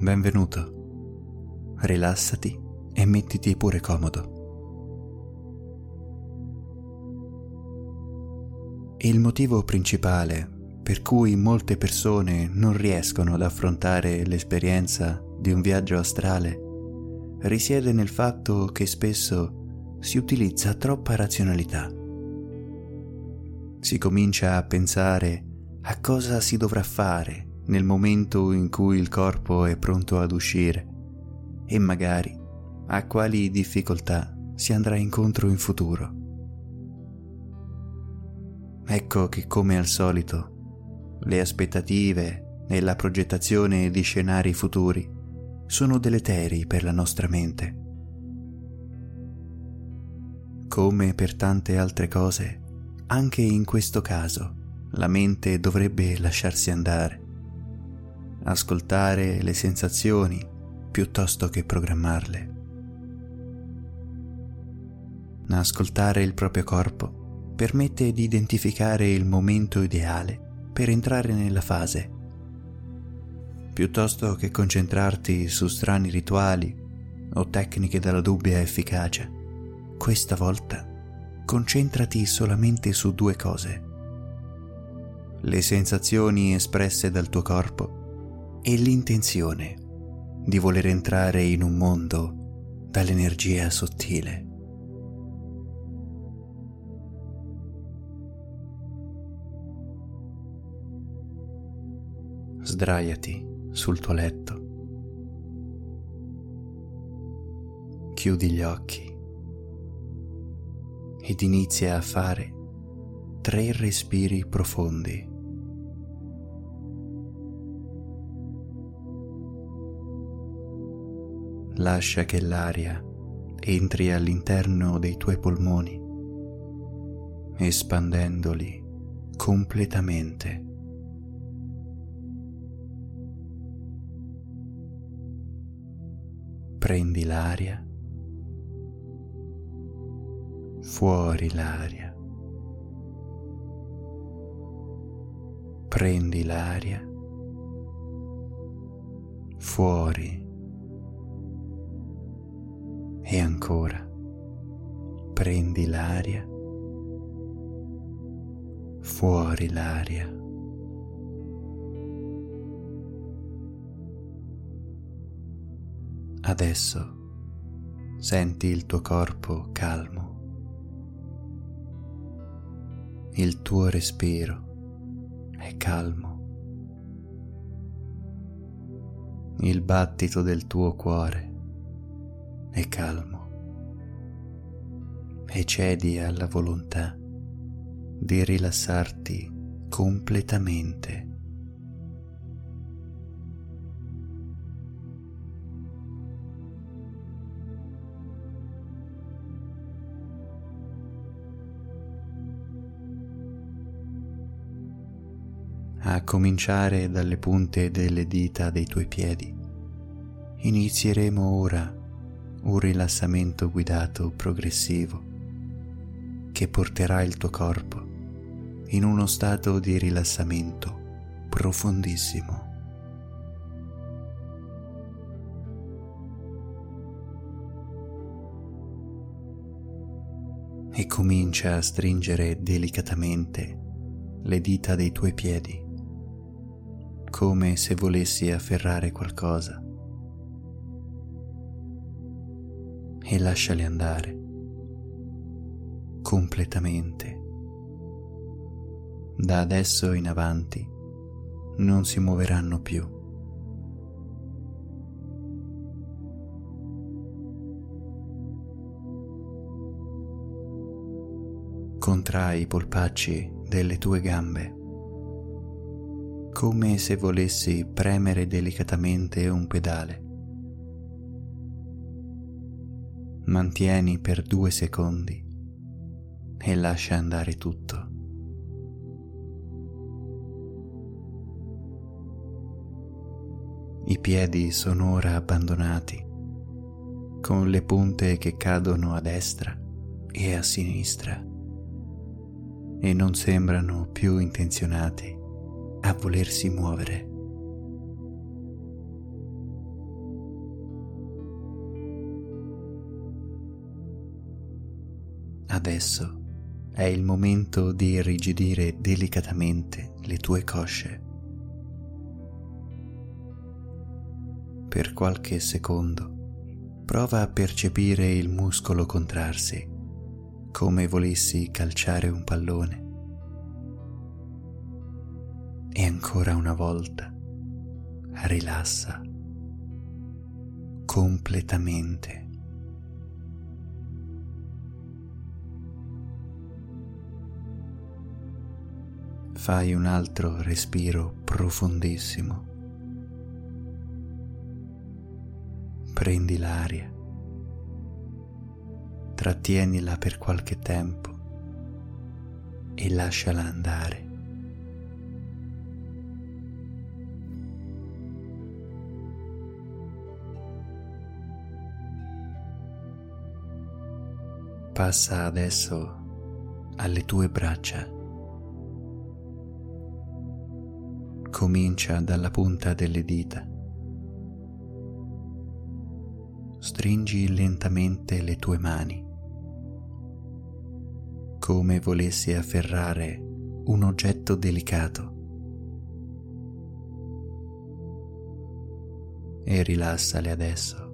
Benvenuto. Rilassati e mettiti pure comodo. Il motivo principale per cui molte persone non riescono ad affrontare l'esperienza di un viaggio astrale risiede nel fatto che spesso si utilizza troppa razionalità. Si comincia a pensare a cosa si dovrà fare nel momento in cui il corpo è pronto ad uscire e magari a quali difficoltà si andrà incontro in futuro. Ecco che come al solito le aspettative e la progettazione di scenari futuri sono deleteri per la nostra mente. Come per tante altre cose, anche in questo caso la mente dovrebbe lasciarsi andare ascoltare le sensazioni piuttosto che programmarle. Ascoltare il proprio corpo permette di identificare il momento ideale per entrare nella fase. Piuttosto che concentrarti su strani rituali o tecniche dalla dubbia efficacia, questa volta concentrati solamente su due cose. Le sensazioni espresse dal tuo corpo e l'intenzione di voler entrare in un mondo dall'energia sottile. Sdraiati sul tuo letto. Chiudi gli occhi ed inizia a fare tre respiri profondi. Lascia che l'aria entri all'interno dei tuoi polmoni, espandendoli completamente. Prendi l'aria, fuori l'aria, prendi l'aria, fuori e ancora prendi l'aria, fuori l'aria. Adesso senti il tuo corpo calmo, il tuo respiro è calmo, il battito del tuo cuore e calmo e cedi alla volontà di rilassarti completamente. A cominciare dalle punte delle dita dei tuoi piedi, inizieremo ora un rilassamento guidato progressivo che porterà il tuo corpo in uno stato di rilassamento profondissimo. E comincia a stringere delicatamente le dita dei tuoi piedi, come se volessi afferrare qualcosa e lasciali andare completamente. Da adesso in avanti non si muoveranno più. Contrai i polpacci delle tue gambe, come se volessi premere delicatamente un pedale. Mantieni per due secondi e lascia andare tutto. I piedi sono ora abbandonati, con le punte che cadono a destra e a sinistra e non sembrano più intenzionati a volersi muovere. Adesso è il momento di irrigidire delicatamente le tue cosce. Per qualche secondo prova a percepire il muscolo contrarsi, come volessi calciare un pallone. E ancora una volta rilassa completamente. Fai un altro respiro profondissimo. Prendi l'aria, trattienila per qualche tempo e lasciala andare. Passa adesso alle tue braccia. Comincia dalla punta delle dita. Stringi lentamente le tue mani, come volessi afferrare un oggetto delicato. E rilassale adesso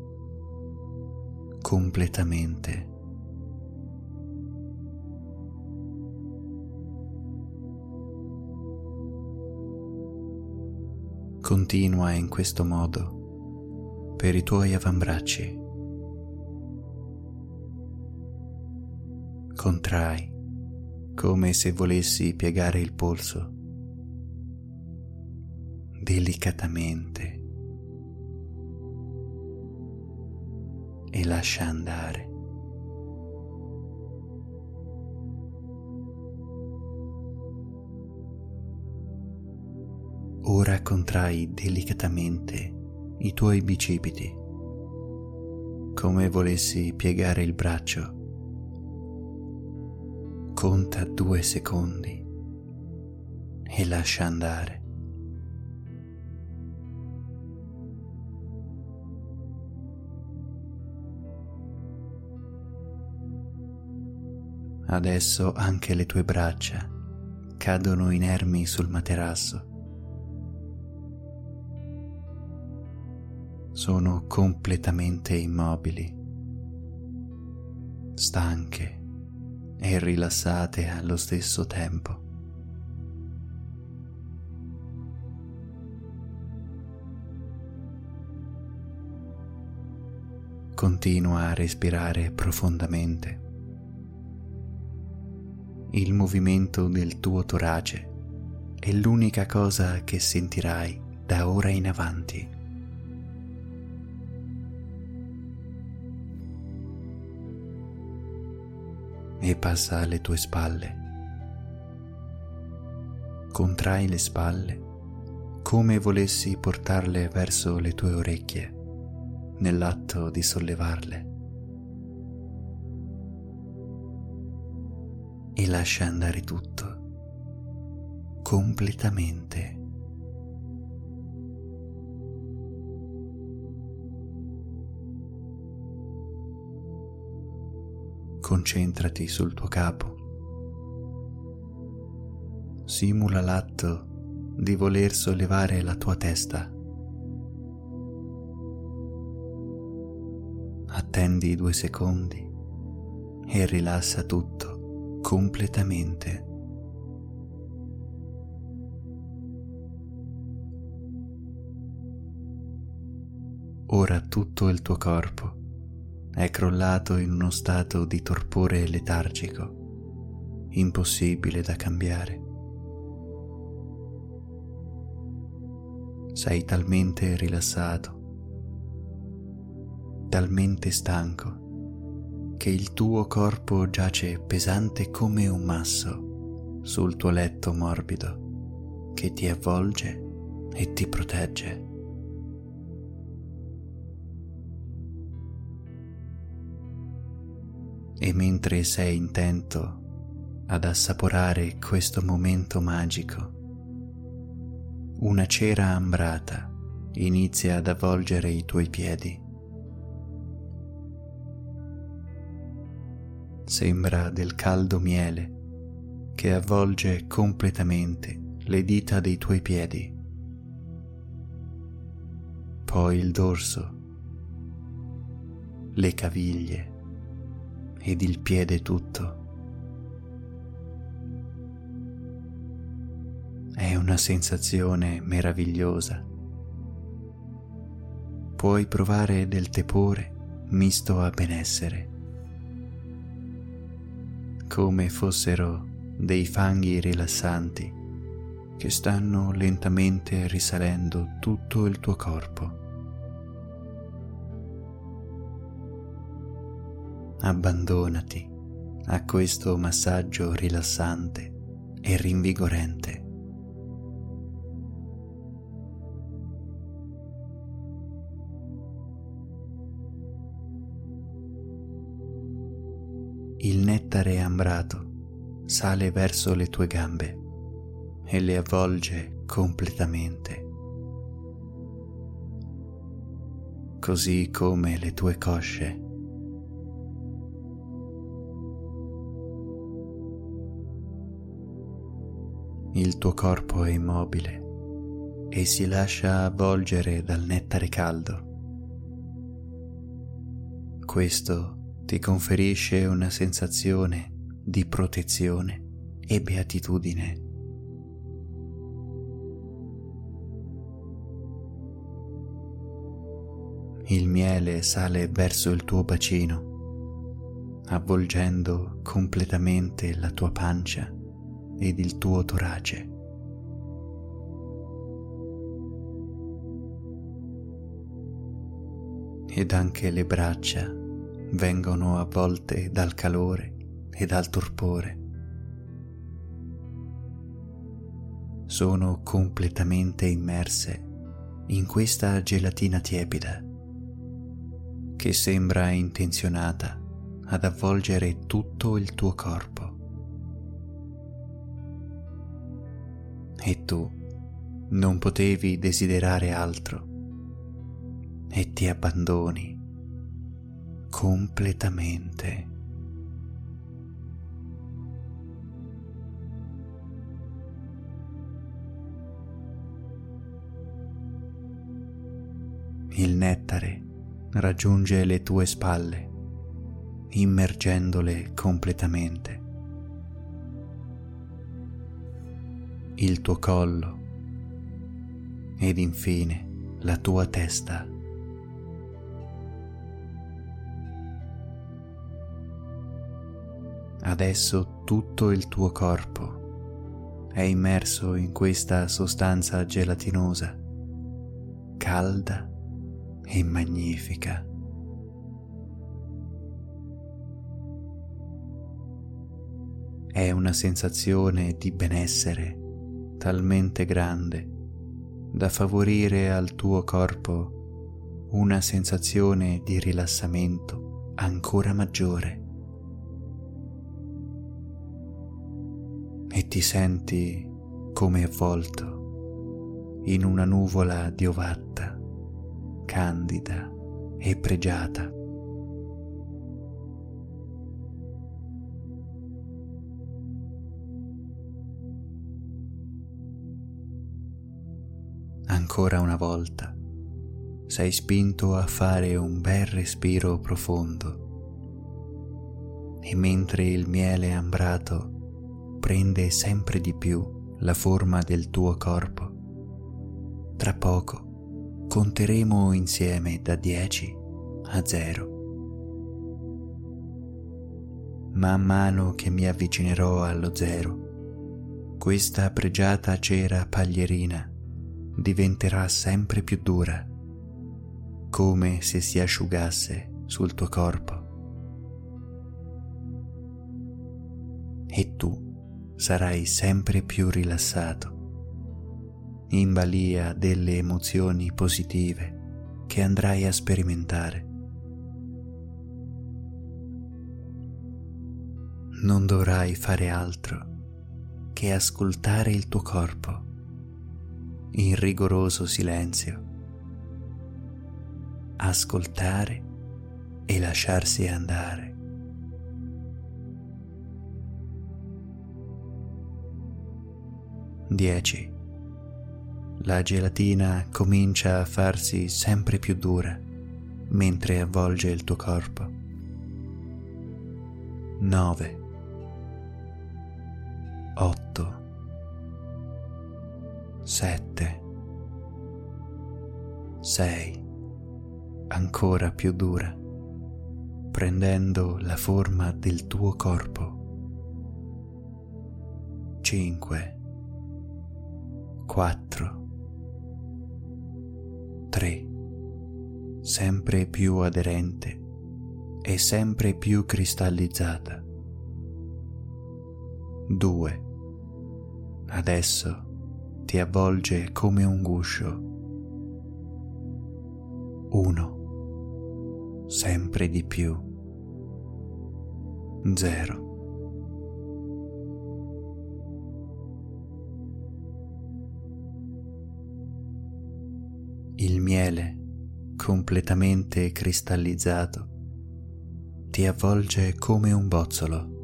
completamente. Continua in questo modo per i tuoi avambracci. Contrai come se volessi piegare il polso delicatamente e lascia andare. Contrai delicatamente i tuoi bicipiti, come volessi piegare il braccio. Conta due secondi e lascia andare. Adesso anche le tue braccia cadono inermi sul materasso sono completamente immobili, stanche e rilassate allo stesso tempo. Continua a respirare profondamente. Il movimento del tuo torace è l'unica cosa che sentirai da ora in avanti. E passa alle tue spalle. Contrai le spalle come volessi portarle verso le tue orecchie nell'atto di sollevarle. E lascia andare tutto completamente. Concentrati sul tuo capo. Simula l'atto di voler sollevare la tua testa. Attendi due secondi e rilassa tutto completamente. Ora tutto il tuo corpo è crollato in uno stato di torpore letargico, impossibile da cambiare. Sei talmente rilassato, talmente stanco, che il tuo corpo giace pesante come un masso sul tuo letto morbido che ti avvolge e ti protegge. E mentre sei intento ad assaporare questo momento magico, una cera ambrata inizia ad avvolgere i tuoi piedi. sembra del caldo miele che avvolge completamente le dita dei tuoi piedi, poi il dorso, le caviglie ed il piede tutto. È una sensazione meravigliosa. Puoi provare del tepore misto a benessere, come fossero dei fanghi rilassanti che stanno lentamente risalendo tutto il tuo corpo. Abbandonati a questo massaggio rilassante e rinvigorente. Il nettare ambrato sale verso le tue gambe e le avvolge completamente, così come le tue cosce. Il tuo corpo è immobile e si lascia avvolgere dal nettare caldo. Questo ti conferisce una sensazione di protezione e beatitudine. Il miele sale verso il tuo bacino, avvolgendo completamente la tua pancia ed il tuo torace. Ed anche le braccia vengono avvolte dal calore e dal torpore. Sono completamente immerse in questa gelatina tiepida che sembra intenzionata ad avvolgere tutto il tuo corpo. E tu non potevi desiderare altro e ti abbandoni completamente. Il nettare raggiunge le tue spalle, immergendole completamente. Il tuo collo ed infine la tua testa. Adesso tutto il tuo corpo è immerso in questa sostanza gelatinosa, calda e magnifica. È una sensazione di benessere talmente grande da favorire al tuo corpo una sensazione di rilassamento ancora maggiore. e ti senti come avvolto in una nuvola di ovatta, candida e pregiata. Ancora una volta sei spinto a fare un bel respiro profondo e mentre il miele ambrato prende sempre di più la forma del tuo corpo. Tra poco conteremo insieme da 10 a 0. Man mano che mi avvicinerò allo zero, questa pregiata cera paglierina diventerà sempre più dura, come se si asciugasse sul tuo corpo. E tu sarai sempre più rilassato, in balia delle emozioni positive che andrai a sperimentare. Non dovrai fare altro che ascoltare il tuo corpo in rigoroso silenzio, ascoltare e lasciarsi andare. Dieci. La gelatina comincia a farsi sempre più dura mentre avvolge il tuo corpo. 9 8 7. 6. Ancora più dura, prendendo la forma del tuo corpo. 5. 4. 3. Sempre più aderente e sempre più cristallizzata. 2. Adesso ti avvolge come un guscio. 1. Sempre di più. 0. Il miele, completamente cristallizzato, ti avvolge come un bozzolo.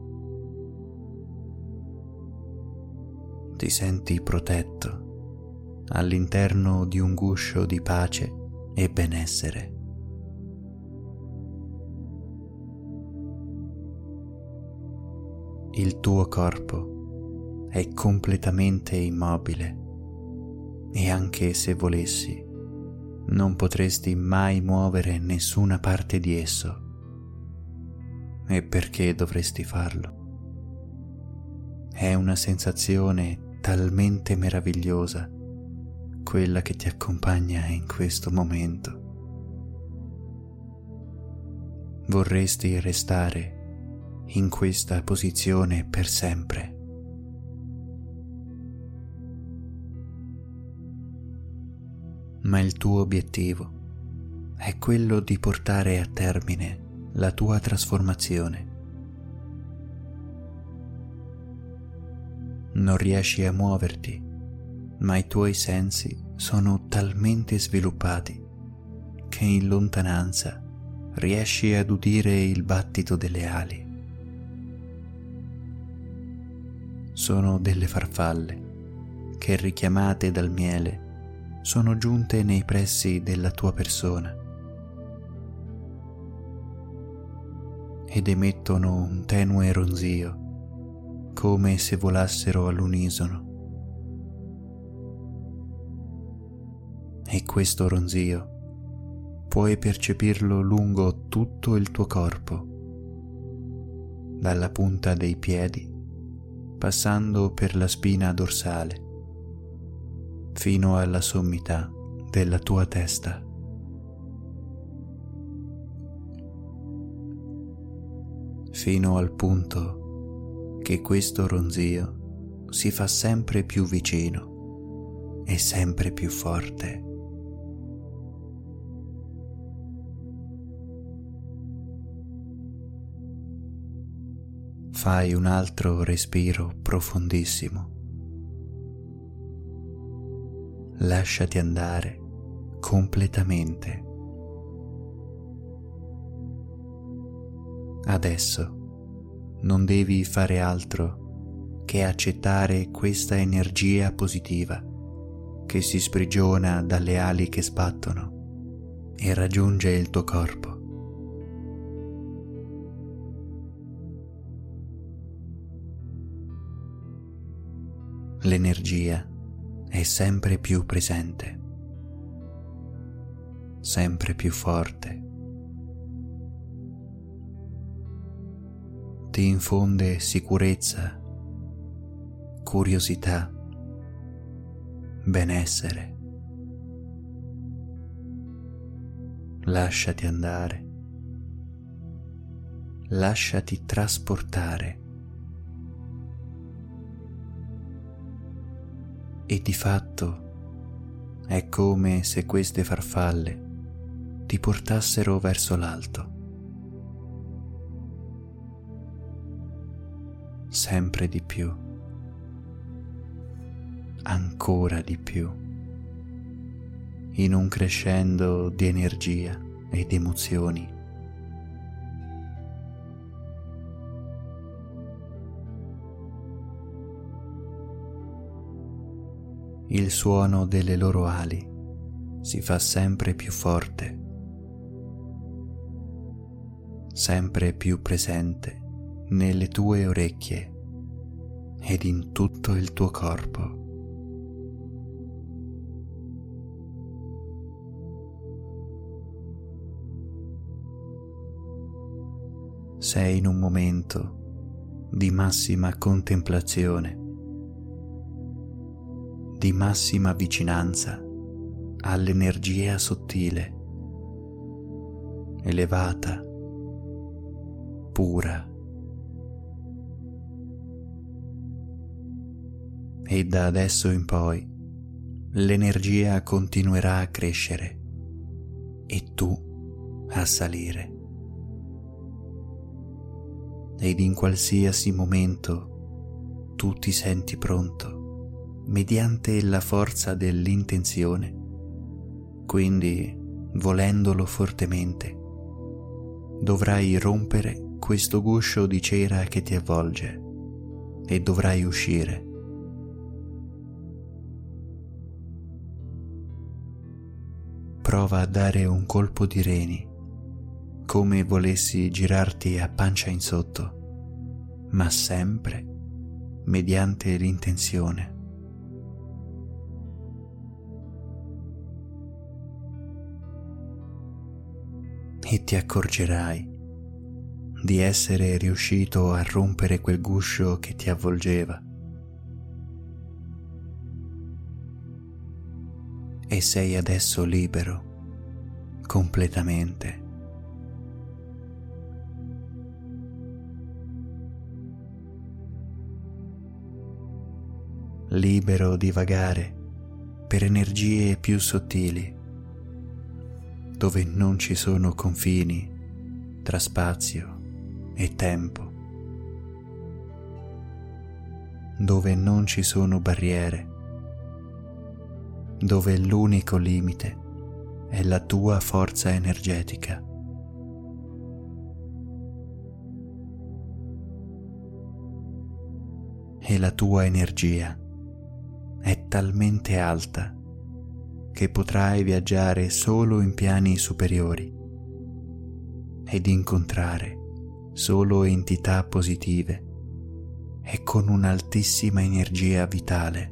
Ti senti protetto all'interno di un guscio di pace e benessere. Il tuo corpo è completamente immobile e anche se volessi non potresti mai muovere nessuna parte di esso. E perché dovresti farlo? È una sensazione talmente meravigliosa quella che ti accompagna in questo momento. Vorresti restare in questa posizione per sempre. ma il tuo obiettivo è quello di portare a termine la tua trasformazione. Non riesci a muoverti, ma i tuoi sensi sono talmente sviluppati che in lontananza riesci ad udire il battito delle ali. Sono delle farfalle che richiamate dal miele sono giunte nei pressi della tua persona ed emettono un tenue ronzio come se volassero all'unisono. E questo ronzio puoi percepirlo lungo tutto il tuo corpo, dalla punta dei piedi, passando per la spina dorsale fino alla sommità della tua testa. fino al punto che questo ronzio si fa sempre più vicino e sempre più forte. Fai un altro respiro profondissimo. lasciati andare completamente. Adesso non devi fare altro che accettare questa energia positiva che si sprigiona dalle ali che sbattono e raggiunge il tuo corpo. L'energia è sempre più presente, sempre più forte. Ti infonde sicurezza, curiosità, benessere. Lasciati andare, lasciati trasportare e di fatto è come se queste farfalle ti portassero verso l'alto. Sempre di più, ancora di più, in un crescendo di energia ed emozioni. Il suono delle loro ali si fa sempre più forte, sempre più presente nelle tue orecchie ed in tutto il tuo corpo. Sei in un momento di massima contemplazione, di massima vicinanza all'energia sottile, elevata, pura. E da adesso in poi l'energia continuerà a crescere e tu a salire. Ed in qualsiasi momento tu ti senti pronto, mediante la forza dell'intenzione, quindi volendolo fortemente, dovrai rompere questo guscio di cera che ti avvolge e dovrai uscire. Prova a dare un colpo di reni, come volessi girarti a pancia in sotto, ma sempre mediante l'intenzione. e ti accorgerai di essere riuscito a rompere quel guscio che ti avvolgeva. E sei adesso libero, completamente. Libero di vagare per energie più sottili dove non ci sono confini tra spazio e tempo, dove non ci sono barriere, dove l'unico limite è la tua forza energetica. E la tua energia è talmente alta che potrai viaggiare solo in piani superiori ed incontrare solo entità positive e con un'altissima energia vitale.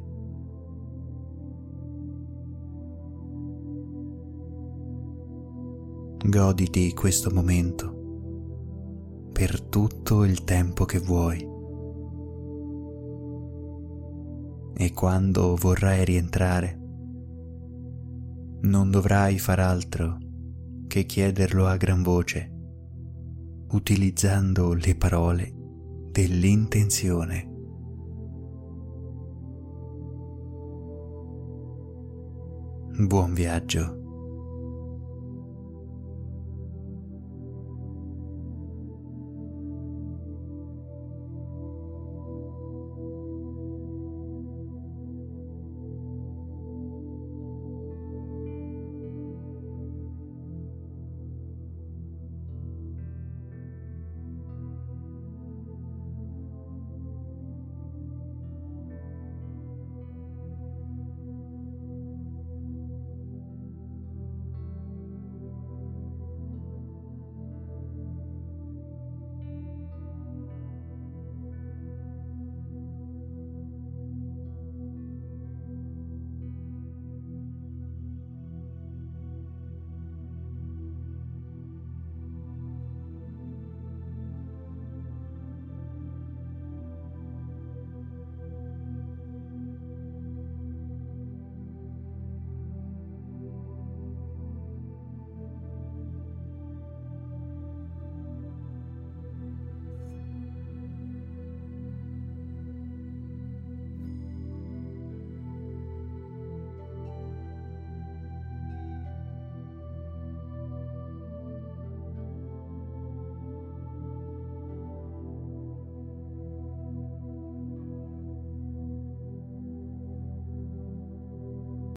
Goditi questo momento per tutto il tempo che vuoi e quando vorrai rientrare non dovrai far altro che chiederlo a gran voce, utilizzando le parole dell'intenzione. Buon viaggio.